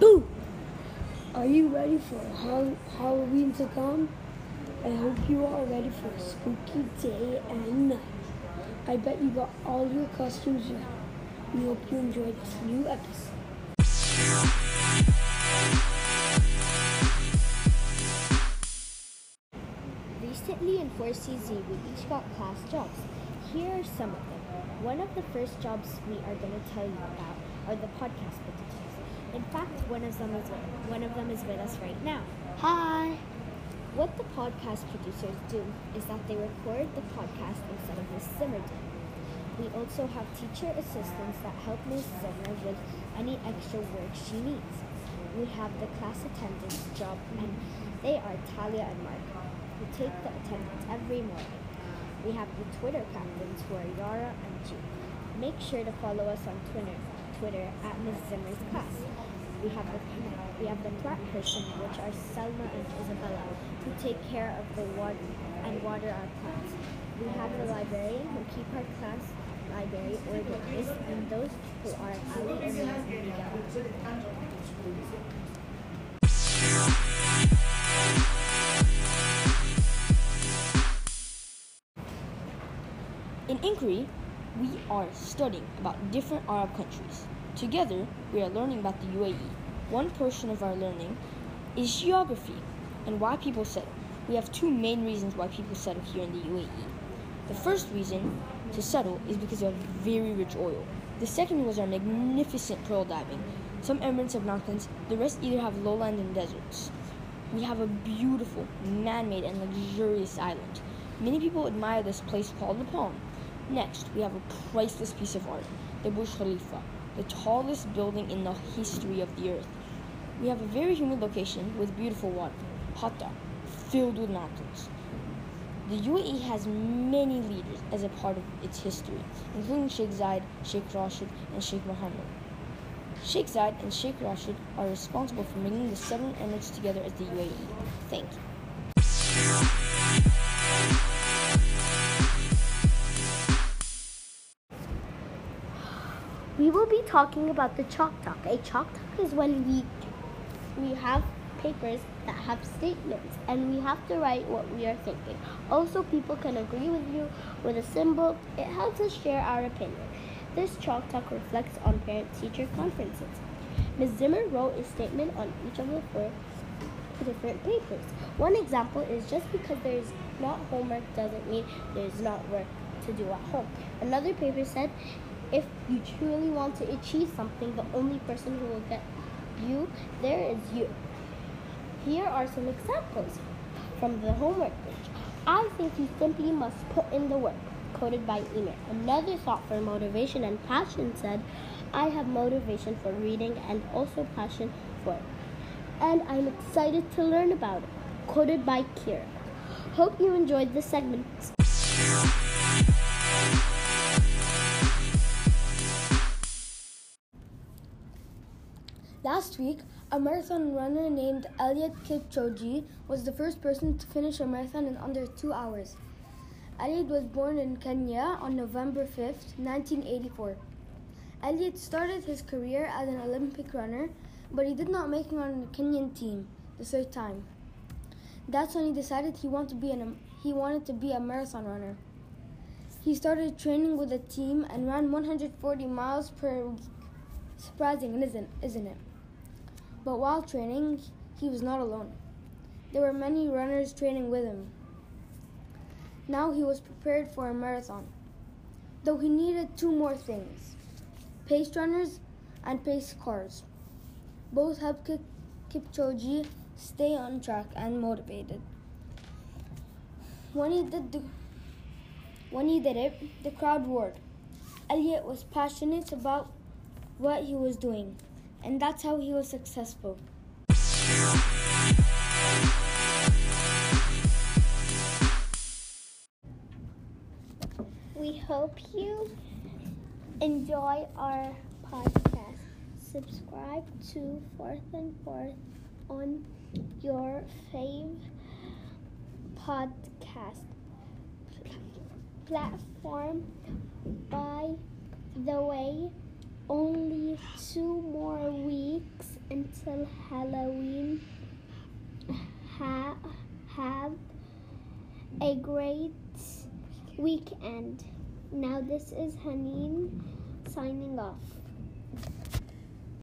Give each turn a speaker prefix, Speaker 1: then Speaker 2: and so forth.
Speaker 1: Boo! Are you ready for Hall- Halloween to come? I hope you are ready for a spooky day and night. I bet you got all your costumes ready. We hope you enjoy this new episode.
Speaker 2: Recently in 4CZ, we each got class jobs. Here are some of them. One of the first jobs we are going to tell you about are the podcast producers. In fact, one of them is one of them is with us right now.
Speaker 1: Hi!
Speaker 2: What the podcast producers do is that they record the podcast instead of Miss Zimmer did. We also have teacher assistants that help Miss Zimmer with any extra work she needs. We have the class attendance job, and they are Talia and Mark, who take the attendance every morning. We have the Twitter captains, who are Yara and G. Make sure to follow us on Twitter, Twitter at Miss Zimmer's class. We have the we have the plant person, which are Selma and Isabella, who take care of the water and water our plants. We have the librarian who keep our class library organized, and those who are Ali and.
Speaker 3: In Inquiry, we are studying about different Arab countries. Together, we are learning about the UAE. One portion of our learning is geography and why people settle. We have two main reasons why people settle here in the UAE. The first reason to settle is because have very rich oil. The second was our magnificent pearl diving. Some Emirates have mountains, the rest either have lowland and deserts. We have a beautiful, man made, and luxurious island. Many people admire this place called the Palm. Next, we have a priceless piece of art, the Burj Khalifa, the tallest building in the history of the earth. We have a very humid location with beautiful water, Hatta, filled with mountains. The UAE has many leaders as a part of its history, including Sheikh Zayed, Sheikh Rashid, and Sheikh Mohammed. Sheikh Zayed and Sheikh Rashid are responsible for bringing the seven emirates together as the UAE. Thank you.
Speaker 2: We will be talking about the chalk talk. A chalk talk is when we we have papers that have statements and we have to write what we are thinking. Also, people can agree with you with a symbol. It helps us share our opinion. This chalk talk reflects on parent-teacher conferences. Ms. Zimmer wrote a statement on each of the four different papers. One example is just because there is not homework doesn't mean there is not work to do at home. Another paper said if you truly want to achieve something, the only person who will get you there is you. Here are some examples from the homework page. I think you simply must put in the work, quoted by Emir. Another thought for motivation and passion said, I have motivation for reading and also passion for it. And I'm excited to learn about it, quoted by Kira. Hope you enjoyed this segment.
Speaker 1: Last week, a marathon runner named Eliud Kipchoge was the first person to finish a marathon in under two hours. Eliud was born in Kenya on November 5th, 1984. Elliot started his career as an Olympic runner, but he did not make it on the Kenyan team the third time. That's when he decided he wanted to be an, he wanted to be a marathon runner. He started training with a team and ran 140 miles per week. Surprising, isn't isn't it? But while training, he was not alone. There were many runners training with him. Now he was prepared for a marathon. Though he needed two more things pace runners and pace cars. Both helped Kip- Kipchoge stay on track and motivated. When he did the when he did it, the crowd roared. Eliud was passionate about what he was doing, and that's how he was successful.
Speaker 2: We hope you enjoy our podcast. Subscribe to Fourth and Fourth on your fave podcast platform. By the way,
Speaker 4: only two more weeks until Halloween. Ha- have a great weekend. Now, this is Haneen signing off.